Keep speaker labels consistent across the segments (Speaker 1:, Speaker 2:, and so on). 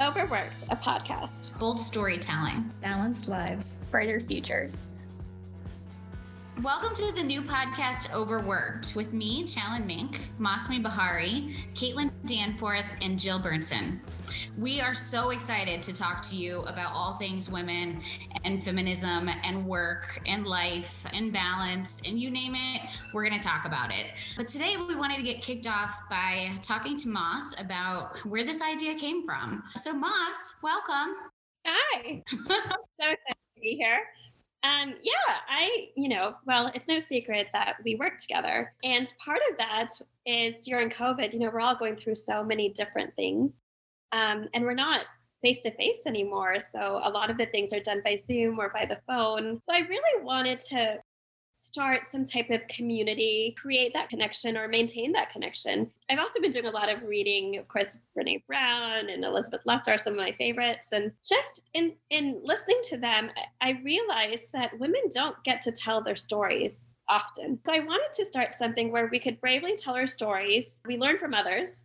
Speaker 1: Overworked, a podcast.
Speaker 2: Bold storytelling.
Speaker 3: Balanced lives.
Speaker 1: Brighter futures.
Speaker 2: Welcome to the new podcast Overworked with me, Challen Mink, Mosmi Bahari, Caitlin Danforth, and Jill Bernson. We are so excited to talk to you about all things women and feminism and work and life and balance and you name it, we're going to talk about it. But today we wanted to get kicked off by talking to Moss about where this idea came from. So, Moss, welcome.
Speaker 1: Hi. so excited to be here. Um, yeah, I, you know, well, it's no secret that we work together. And part of that is during COVID, you know, we're all going through so many different things. Um, and we're not face to face anymore. So a lot of the things are done by Zoom or by the phone. So I really wanted to start some type of community, create that connection or maintain that connection. I've also been doing a lot of reading, of course, Brene Brown and Elizabeth Lesser are some of my favorites. And just in in listening to them, I realized that women don't get to tell their stories often. So I wanted to start something where we could bravely tell our stories, we learn from others,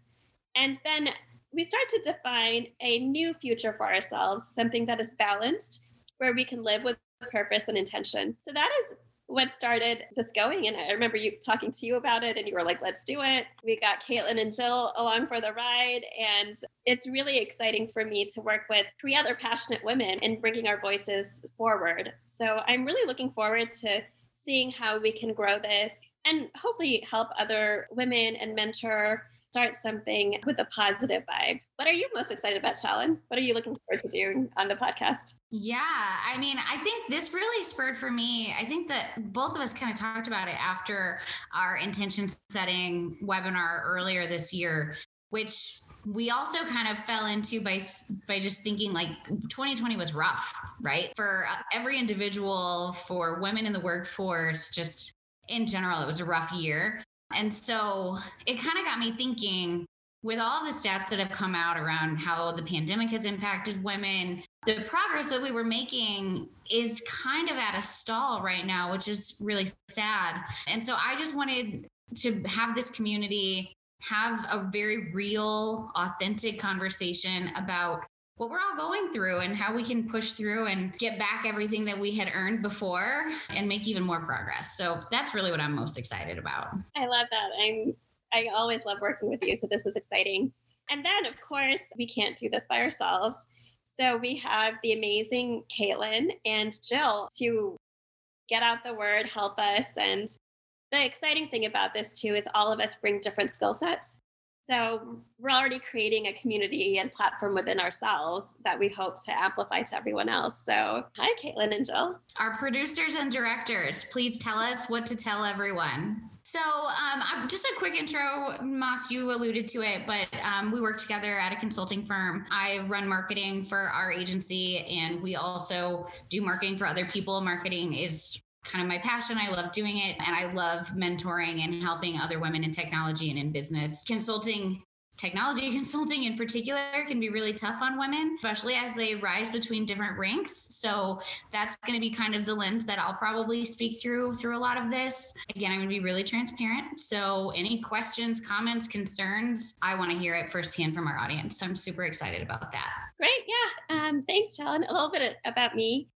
Speaker 1: and then we start to define a new future for ourselves, something that is balanced, where we can live with purpose and intention. So that is what started this going. And I remember you talking to you about it, and you were like, let's do it. We got Caitlin and Jill along for the ride. And it's really exciting for me to work with three other passionate women in bringing our voices forward. So I'm really looking forward to seeing how we can grow this and hopefully help other women and mentor start something with a positive vibe. What are you most excited about, Challen? What are you looking forward to doing on the podcast?
Speaker 2: Yeah, I mean, I think this really spurred for me. I think that both of us kind of talked about it after our intention setting webinar earlier this year, which we also kind of fell into by by just thinking like 2020 was rough, right? For uh, every individual, for women in the workforce, just in general, it was a rough year. And so it kind of got me thinking with all the stats that have come out around how the pandemic has impacted women, the progress that we were making is kind of at a stall right now, which is really sad. And so I just wanted to have this community have a very real, authentic conversation about what we're all going through and how we can push through and get back everything that we had earned before and make even more progress. So that's really what I'm most excited about.
Speaker 1: I love that. I'm I always love working with you, so this is exciting. And then of course, we can't do this by ourselves. So we have the amazing Caitlin and Jill to get out the word, help us and the exciting thing about this too is all of us bring different skill sets. So we're already creating a community and platform within ourselves that we hope to amplify to everyone else. So hi, Caitlin and Jill.
Speaker 2: Our producers and directors, please tell us what to tell everyone. So, um, just a quick intro, Moss, you alluded to it, but um, we work together at a consulting firm. I run marketing for our agency, and we also do marketing for other people. Marketing is kind of my passion. I love doing it and I love mentoring and helping other women in technology and in business. Consulting technology consulting in particular can be really tough on women, especially as they rise between different ranks. So that's going to be kind of the lens that I'll probably speak through through a lot of this. Again, I'm going to be really transparent. So any questions, comments, concerns, I want to hear it firsthand from our audience. So I'm super excited about that.
Speaker 1: Great. Yeah. Um, thanks, Challen. A little bit about me.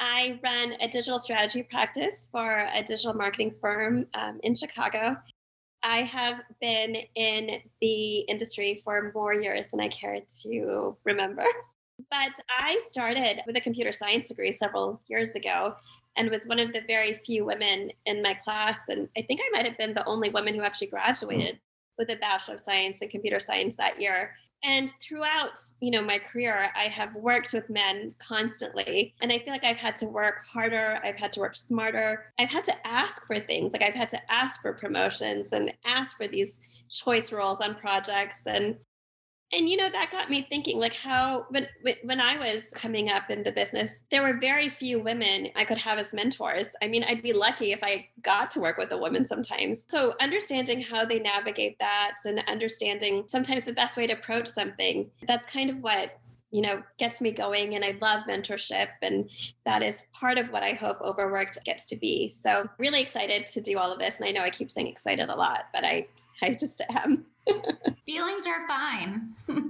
Speaker 1: I run a digital strategy practice for a digital marketing firm um, in Chicago. I have been in the industry for more years than I care to remember. But I started with a computer science degree several years ago and was one of the very few women in my class. And I think I might have been the only woman who actually graduated with a Bachelor of Science in Computer Science that year and throughout you know my career i have worked with men constantly. And i feel like i've had to work harder. I've had to work smarter. I've had to ask for things. Like i've had to ask for promotions and ask for these choice roles on projects. And and you know that got me thinking like how when when i was coming up in the business there were very few women i could have as mentors. I mean i'd be lucky if i got to work with a woman sometimes. So understanding how they navigate that and understanding sometimes the best way to approach something that's kind of what you know gets me going. And i love mentorship and that is part of what i hope overworked gets to be. So really excited to do all of this. And i know i keep saying excited a lot but i i just am
Speaker 2: Feelings are fine.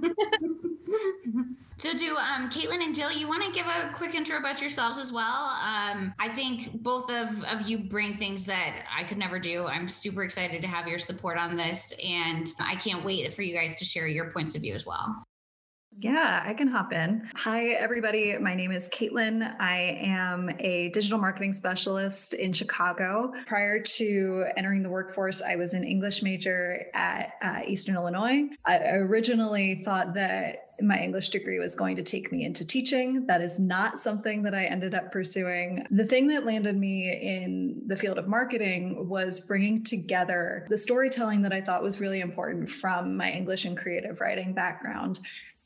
Speaker 2: So, do um, Caitlin and Jill, you want to give a quick intro about yourselves as well? Um, I think both of, of you bring things that I could never do. I'm super excited to have your support on this, and I can't wait for you guys to share your points of view as well.
Speaker 3: Yeah, I can hop in. Hi, everybody. My name is Caitlin. I am a digital marketing specialist in Chicago. Prior to entering the workforce, I was an English major at uh, Eastern Illinois. I originally thought that my English degree was going to take me into teaching. That is not something that I ended up pursuing. The thing that landed me in the field of marketing was bringing together the storytelling that I thought was really important from my English and creative writing background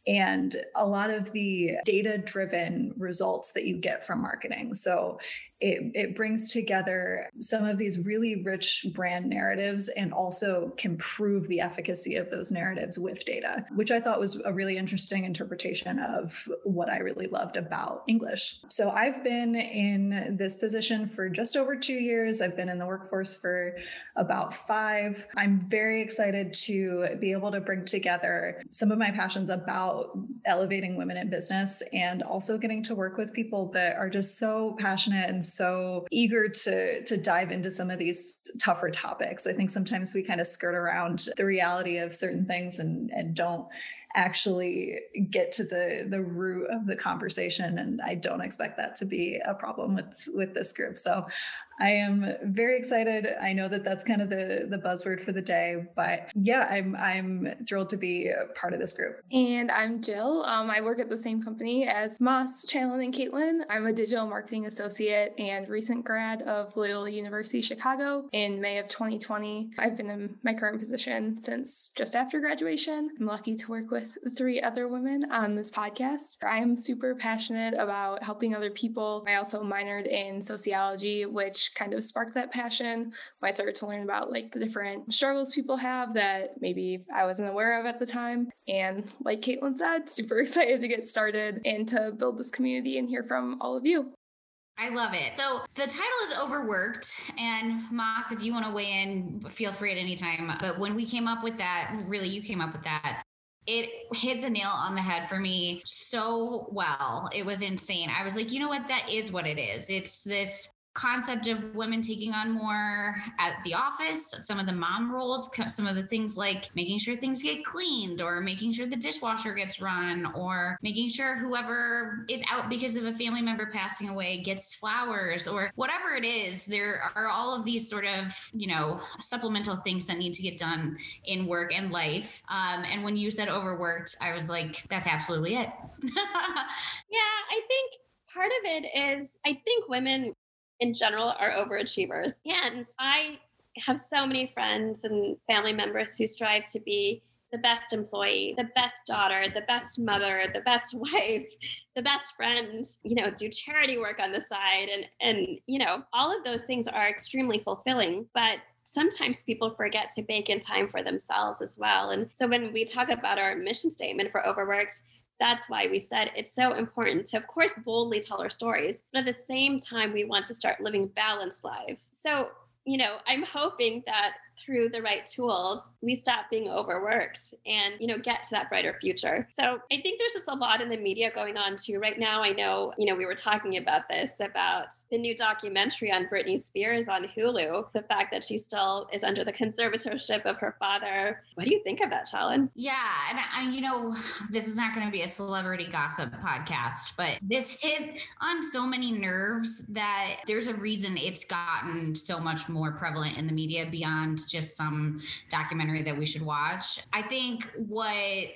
Speaker 3: and a lot of the data driven results that you get from marketing. So it, it brings together some of these really rich brand narratives and also can prove the efficacy of those narratives with data, which I thought was a really interesting interpretation of what I really loved about English. So I've been in this position for just over two years. I've been in the workforce for about five. I'm very excited to be able to bring together some of my passions about elevating women in business and also getting to work with people that are just so passionate and so eager to to dive into some of these tougher topics. I think sometimes we kind of skirt around the reality of certain things and and don't actually get to the the root of the conversation and i don't expect that to be a problem with with this group so I am very excited. I know that that's kind of the the buzzword for the day, but yeah, I'm I'm thrilled to be a part of this group.
Speaker 4: And I'm Jill. Um, I work at the same company as Moss, Challen, and Caitlin. I'm a digital marketing associate and recent grad of Loyola University Chicago in May of 2020. I've been in my current position since just after graduation. I'm lucky to work with three other women on this podcast. I'm super passionate about helping other people. I also minored in sociology, which kind of sparked that passion when I started to learn about like the different struggles people have that maybe I wasn't aware of at the time. And like Caitlin said, super excited to get started and to build this community and hear from all of you.
Speaker 2: I love it. So the title is Overworked. And Moss, if you want to weigh in, feel free at any time. But when we came up with that, really, you came up with that. It hit the nail on the head for me so well. It was insane. I was like, you know what? That is what it is. It's this concept of women taking on more at the office, some of the mom roles, some of the things like making sure things get cleaned or making sure the dishwasher gets run or making sure whoever is out because of a family member passing away gets flowers or whatever it is. There are all of these sort of, you know, supplemental things that need to get done in work and life. Um, and when you said overworked, I was like, that's absolutely it.
Speaker 1: yeah, I think part of it is I think women in general are overachievers. And I have so many friends and family members who strive to be the best employee, the best daughter, the best mother, the best wife, the best friend, you know, do charity work on the side and and you know, all of those things are extremely fulfilling, but sometimes people forget to bake in time for themselves as well. And so when we talk about our mission statement for overworked, that's why we said it's so important to, of course, boldly tell our stories, but at the same time, we want to start living balanced lives. So, you know, I'm hoping that through the right tools, we stop being overworked and, you know, get to that brighter future. So I think there's just a lot in the media going on too. Right now, I know, you know, we were talking about this about the new documentary on Britney Spears on Hulu, the fact that she still is under the conservatorship of her father. What do you think of that, Challen?
Speaker 2: Yeah. And I, you know, this is not going to be a celebrity gossip podcast, but this hit on so many nerves that there's a reason it's gotten so much more prevalent in the media beyond just some documentary that we should watch. I think what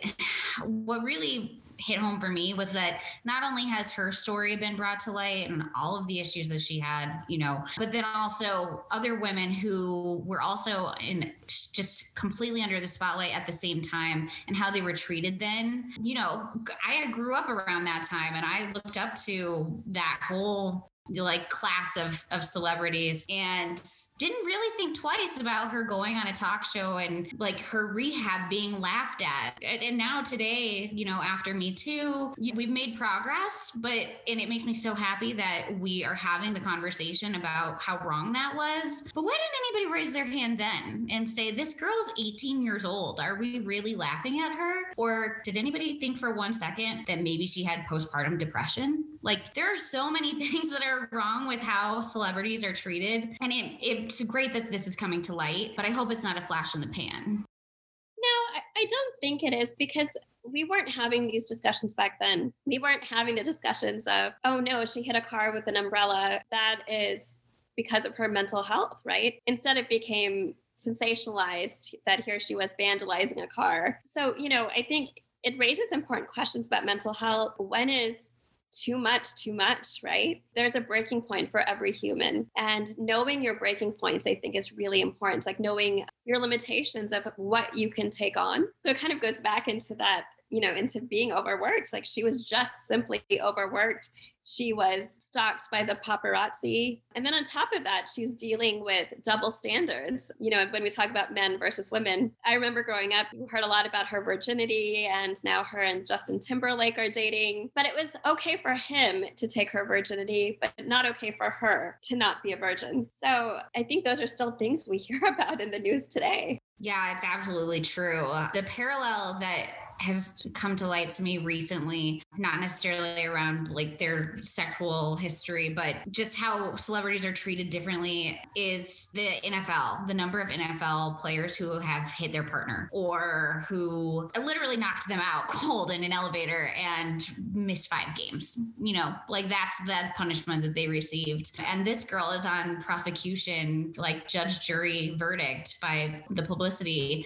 Speaker 2: what really hit home for me was that not only has her story been brought to light and all of the issues that she had, you know, but then also other women who were also in just completely under the spotlight at the same time and how they were treated then. You know, I grew up around that time and I looked up to that whole like class of of celebrities and didn't really think twice about her going on a talk show and like her rehab being laughed at. And, and now today you know after me too we've made progress but and it makes me so happy that we are having the conversation about how wrong that was. But why didn't anybody raise their hand then and say this girl is 18 years old. Are we really laughing at her? Or did anybody think for one second that maybe she had postpartum depression? Like there are so many things that are wrong with how celebrities are treated. And it, it's great that this is coming to light, but I hope it's not a flash in the pan.
Speaker 1: No, I don't think it is because we weren't having these discussions back then. We weren't having the discussions of, oh no, she hit a car with an umbrella. That is because of her mental health, right? Instead, it became sensationalized that here she was vandalizing a car. So, you know, I think it raises important questions about mental health. When is too much, too much, right? There's a breaking point for every human. And knowing your breaking points, I think, is really important. It's like knowing your limitations of what you can take on. So it kind of goes back into that you know, into being overworked. Like she was just simply overworked. She was stalked by the paparazzi. And then on top of that, she's dealing with double standards. You know, when we talk about men versus women, I remember growing up, you heard a lot about her virginity, and now her and Justin Timberlake are dating. But it was okay for him to take her virginity, but not okay for her to not be a virgin. So I think those are still things we hear about in the news today.
Speaker 2: Yeah, it's absolutely true. The parallel that has come to light to me recently, not necessarily around like their sexual history, but just how celebrities are treated differently is the NFL, the number of NFL players who have hit their partner or who literally knocked them out cold in an elevator and missed five games. You know, like that's the punishment that they received. And this girl is on prosecution, like judge, jury, verdict by the publicity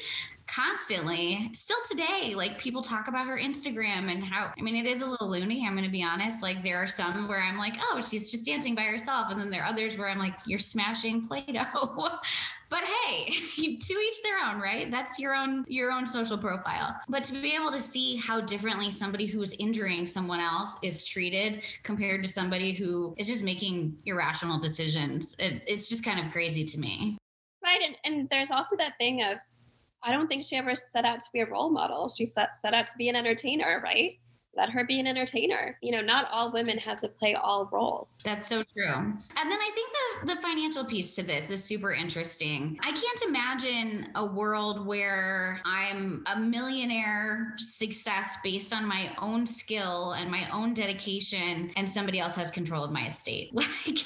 Speaker 2: constantly. Still today like people talk about her instagram and how i mean it is a little loony i'm gonna be honest. Like there are some where i'm like oh she's just dancing by herself and then there are others where i'm like you're smashing play-doh. But hey to each their own right? That's your own your own social profile. But to be able to see how differently somebody who is injuring someone else is treated compared to somebody who is just making irrational decisions it, it's just kind of crazy to me.
Speaker 1: Right and, and there's also that thing of I don't think she ever set out to be a role model. She set, set out to be an entertainer, right? Let her be an entertainer. You know, not all women have to play all roles.
Speaker 2: That's so true. And then I think the, the financial piece to this is super interesting. I can't imagine a world where I'm a millionaire success based on my own skill and my own dedication, and somebody else has control of my estate. Like,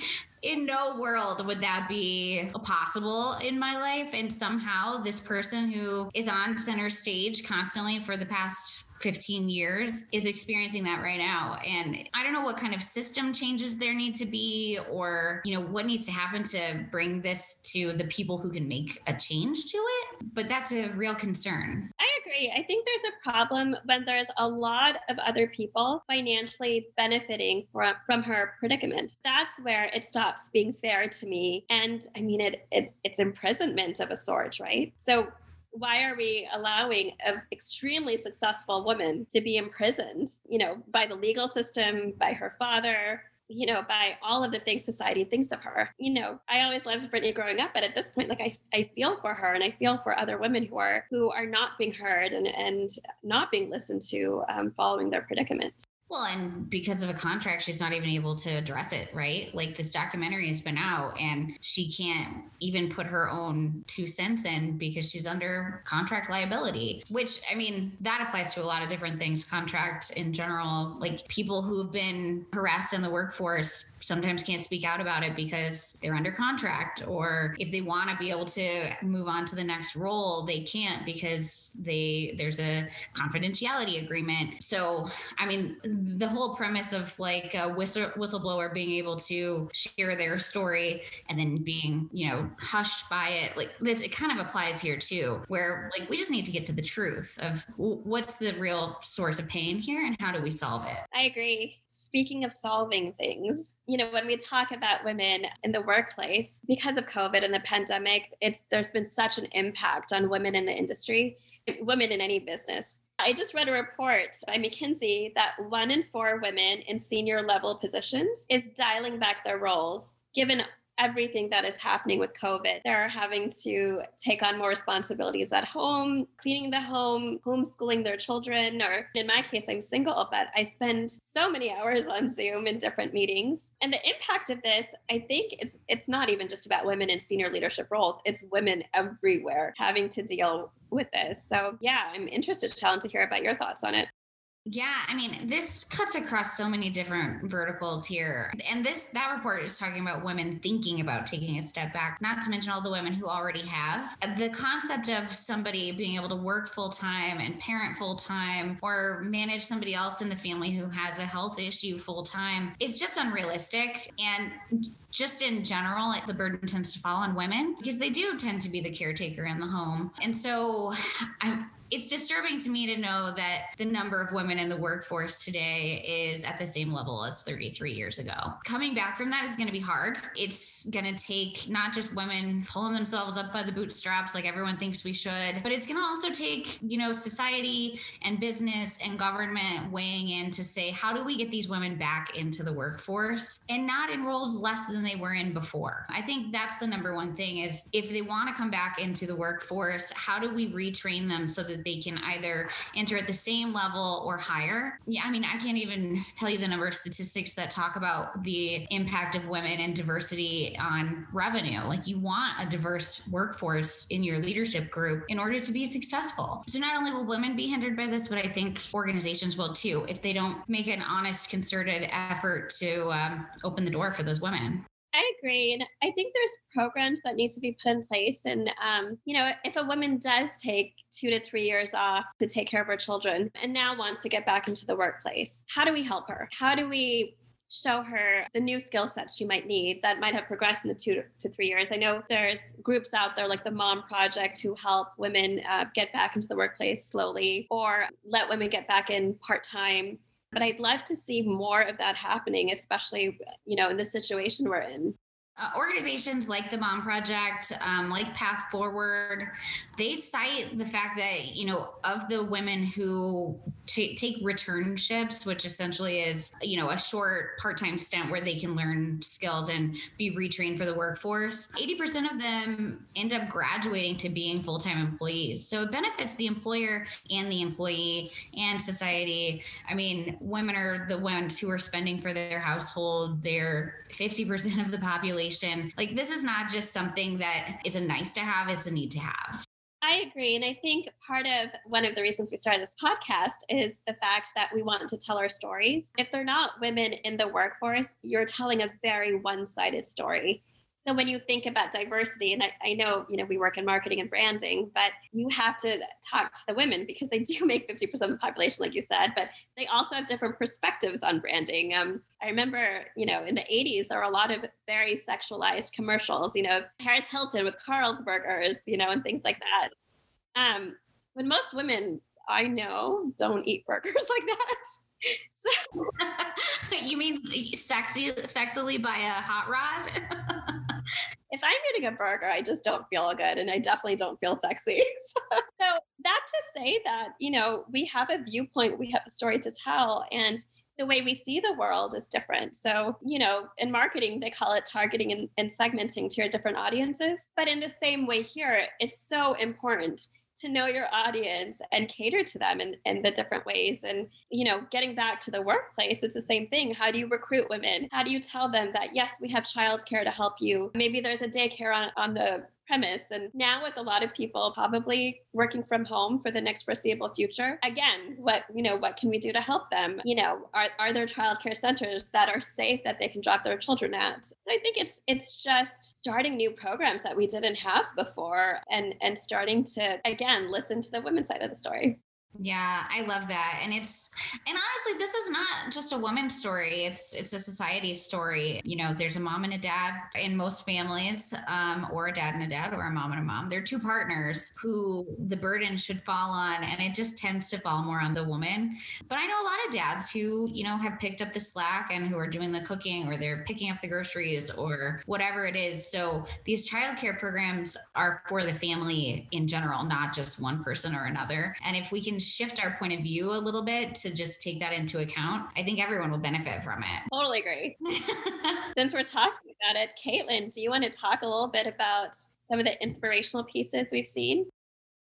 Speaker 2: in no world would that be possible in my life. And somehow, this person who is on center stage constantly for the past 15 years is experiencing that right now. And i don't know what kind of system changes there need to be or you know what needs to happen to bring this to the people who can make a change to it but that's a real concern.
Speaker 1: I agree. I think there's a problem when there's a lot of other people financially benefiting from from her predicament that's where it stops being fair to me. And i mean it it's, it's imprisonment of a sort right? So why are we allowing an extremely successful woman to be imprisoned, you know, by the legal system, by her father, you know, by all of the things society thinks of her. You know, I always loved Britney growing up, but at this point, like I, I feel for her and I feel for other women who are who are not being heard and, and not being listened to um, following their predicament.
Speaker 2: Well, and because of a contract, she's not even able to address it, right? Like this documentary has been out and she can't even put her own two cents in because she's under contract liability, which I mean, that applies to a lot of different things, contracts in general, like people who've been harassed in the workforce sometimes can't speak out about it because they're under contract or if they want to be able to move on to the next role they can't because they there's a confidentiality agreement. So i mean the whole premise of like a whistle, whistleblower being able to share their story and then being you know hushed by it like this it kind of applies here too where like we just need to get to the truth of what's the real source of pain here and how do we solve it?
Speaker 1: I agree. Speaking of solving things you know, when we talk about women in the workplace, because of COVID and the pandemic, it's there's been such an impact on women in the industry, women in any business. I just read a report by McKinsey that one in four women in senior level positions is dialing back their roles given everything that is happening with COVID. They're having to take on more responsibilities at home, cleaning the home, homeschooling their children, or in my case, I'm single, but I spend so many hours on Zoom in different meetings. And the impact of this, I think it's it's not even just about women in senior leadership roles. It's women everywhere having to deal with this. So yeah, I'm interested, Challen, to hear about your thoughts on it.
Speaker 2: Yeah, I mean, this cuts across so many different verticals here. And this that report is talking about women thinking about taking a step back, not to mention all the women who already have. The concept of somebody being able to work full time and parent full time or manage somebody else in the family who has a health issue full time is just unrealistic. And just in general, the burden tends to fall on women because they do tend to be the caretaker in the home. And so I'm it's disturbing to me to know that the number of women in the workforce today is at the same level as 33 years ago. Coming back from that is going to be hard. It's going to take not just women pulling themselves up by the bootstraps like everyone thinks we should, but it's going to also take, you know, society and business and government weighing in to say, how do we get these women back into the workforce and not in roles less than they were in before? I think that's the number one thing is if they want to come back into the workforce, how do we retrain them so that they can either enter at the same level or higher. Yeah, I mean, I can't even tell you the number of statistics that talk about the impact of women and diversity on revenue. Like, you want a diverse workforce in your leadership group in order to be successful. So, not only will women be hindered by this, but I think organizations will too if they don't make an honest, concerted effort to um, open the door for those women.
Speaker 1: I agree. And I think there's programs that need to be put in place. And, um, you know, if a woman does take two to three years off to take care of her children and now wants to get back into the workplace, how do we help her? How do we show her the new skill sets she might need that might have progressed in the two to three years. I know there's groups out there like the Mom Project who help women uh, get back into the workplace slowly or let women get back in part time but I'd love to see more of that happening, especially, you know, in the situation we're in.
Speaker 2: Uh, organizations like the Mom Project, um, like Path Forward, they cite the fact that you know of the women who t- take returnships, which essentially is you know a short part-time stint where they can learn skills and be retrained for the workforce. Eighty percent of them end up graduating to being full-time employees, so it benefits the employer and the employee and society. I mean, women are the ones who are spending for their household. They're fifty percent of the population. Like this is not just something that is a nice to have, it's a need to have.
Speaker 1: I agree. And I think part of one of the reasons we started this podcast is the fact that we want to tell our stories. If they're not women in the workforce, you're telling a very one sided story. So when you think about diversity, and I, I, know, you know, we work in marketing and branding, but you have to talk to the women because they do make 50% of the population, like you said, but they also have different perspectives on branding. Um, I remember, you know, in the 80s, there were a lot of very sexualized commercials, you know, Paris Hilton with Carlsbergers, you know, and things like that. Um, when most women I know don't eat burgers like that.
Speaker 2: You mean sexy, sexily by a hot rod?
Speaker 1: If I'm eating a burger, I just don't feel good and I definitely don't feel sexy. so, that to say that, you know, we have a viewpoint, we have a story to tell, and the way we see the world is different. So, you know, in marketing, they call it targeting and, and segmenting to your different audiences. But in the same way here, it's so important to know your audience and cater to them in, in the different ways. And, you know, getting back to the workplace, it's the same thing. How do you recruit women? How do you tell them that, yes, we have childcare to help you? Maybe there's a daycare on, on the premise. And now, with a lot of people probably working from home for the next foreseeable future, again, what you know, what can we do to help them? You know, are are there childcare centers that are safe that they can drop their children at? So I think it's it's just starting new programs that we didn't have before, and and starting to again listen to the women's side of the story.
Speaker 2: Yeah, I love that. And it's, and honestly, this is not just a woman's story. It's it's a society story. You know, there's a mom and a dad in most families, um, or a dad and a dad, or a mom and a mom. They're two partners who the burden should fall on, and it just tends to fall more on the woman. But I know a lot of dads who, you know, have picked up the slack and who are doing the cooking or they're picking up the groceries or whatever it is. So these childcare programs are for the family in general, not just one person or another. And if we can shift our point of view a little bit to just take that into account, I think everyone will benefit from it.
Speaker 1: Totally agree. Since we're talking about it, Caitlin, do you want to talk a little bit about some of the inspirational pieces we've seen?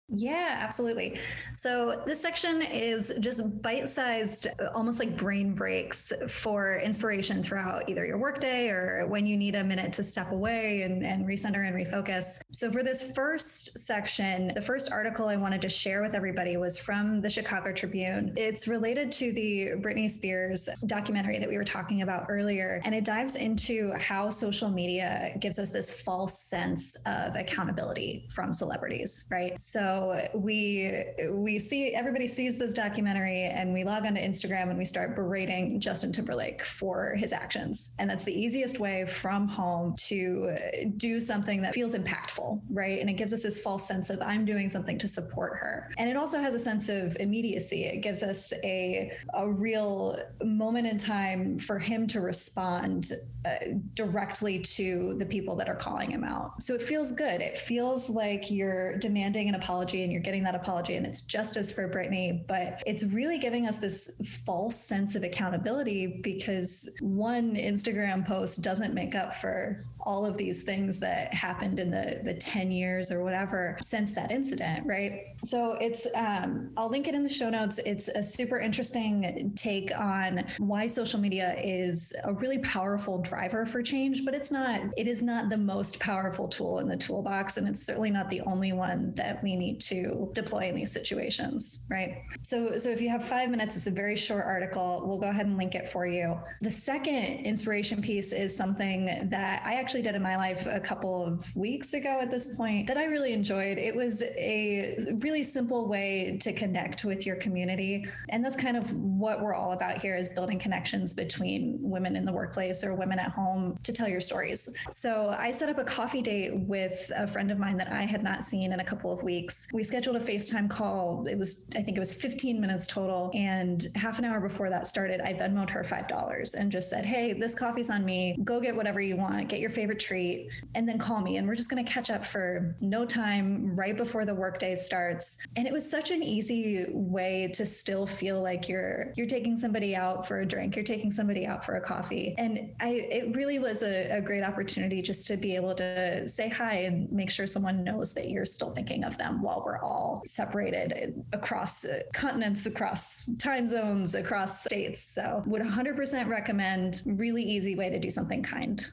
Speaker 3: Yeah, absolutely. So this section is just bite-sized, uh, almost like brain breaks for inspiration throughout either your workday or when you need a minute to step away and, and recenter and refocus. So for this first section, the first article I wanted to share with everybody was from the Chicago Tribune. It's related to the Britney Spears documentary that we were talking about earlier, and it dives into how social media gives us this false sense of accountability from celebrities, right? So we we see everybody sees this documentary and we log onto Instagram and we start berating Justin Timberlake for his actions. And that's the easiest way from home to do something that feels impactful, right? And it gives us this false sense of I'm doing something to support her. And it also has a sense of immediacy. It gives us a a real moment in time for him to respond uh, directly to the people that are calling him out. So it feels good. It feels like you're demanding an apology apology and you're getting that apology and it's justice for Britney, but it's really giving us this false sense of accountability because one Instagram post doesn't make up for all of these things that happened in the the 10 years or whatever since that incident right? So it's um, i'll link it in the show notes. It's a super interesting take on why social media is a really powerful driver for change but it's not it is not the most powerful tool in the toolbox and it's certainly not the only one that we need to deploy in these situations right? So so if you have five minutes it's a very short article. We'll go ahead and link it for you. The second inspiration piece is something that i actually actually did in my life a couple of weeks ago at this point that I really enjoyed. It was a really simple way to connect with your community. And that's kind of what we're all about here is building connections between women in the workplace or women at home to tell your stories. So I set up a coffee date with a friend of mine that I had not seen in a couple of weeks. We scheduled a FaceTime call. It was, I think it was 15 minutes total. And half an hour before that started, I Venmoed her $5 and just said, Hey, this coffee's on me. Go get whatever you want. Get your favorite treat, and then call me. And we're just going to catch up for no time right before the workday starts. And it was such an easy way to still feel like you're you're taking somebody out for a drink, you're taking somebody out for a coffee. And I it really was a, a great opportunity just to be able to say hi and make sure someone knows that you're still thinking of them while we're all separated across continents, across time zones, across states. So would 100% recommend really easy way to do something kind.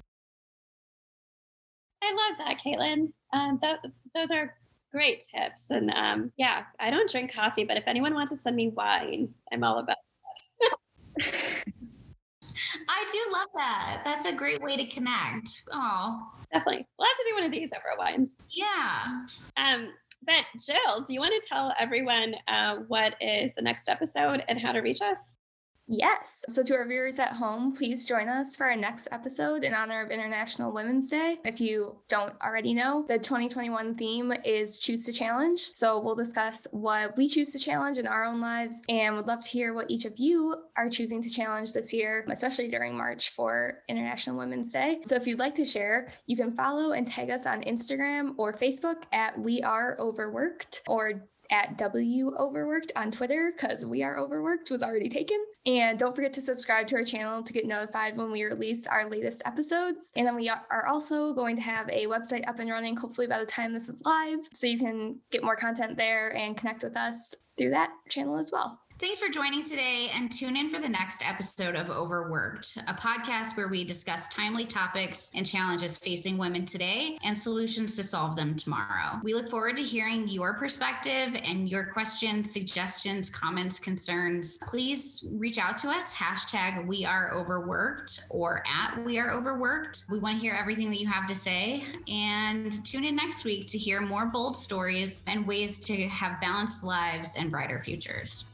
Speaker 1: I love that, Caitlin. Um, that, those are great tips. And um, yeah, I don't drink coffee, but if anyone wants to send me wine, I'm all about that.
Speaker 2: I do love that. That's a great way to connect. Oh,
Speaker 1: definitely. We'll have to do one of these over wines.
Speaker 2: Yeah.
Speaker 1: Um, but Jill, do you want to tell everyone uh, what is the next episode and how to reach us?
Speaker 4: Yes. So, to our viewers at home, please join us for our next episode in honor of International Women's Day. If you don't already know, the 2021 theme is Choose to Challenge. So, we'll discuss what we choose to challenge in our own lives and would love to hear what each of you are choosing to challenge this year, especially during March for International Women's Day. So, if you'd like to share, you can follow and tag us on Instagram or Facebook at We Are Overworked or at W Overworked on Twitter because We Are Overworked was already taken. And don't forget to subscribe to our channel to get notified when we release our latest episodes. And then we are also going to have a website up and running, hopefully by the time this is live, so you can get more content there and connect with us through that channel as well.
Speaker 2: Thanks for joining today and tune in for the next episode of Overworked, a podcast where we discuss timely topics and challenges facing women today and solutions to solve them tomorrow. We look forward to hearing your perspective and your questions, suggestions, comments, concerns. Please reach out to us, hashtag we are overworked or at we are overworked. We want to hear everything that you have to say and tune in next week to hear more bold stories and ways to have balanced lives and brighter futures.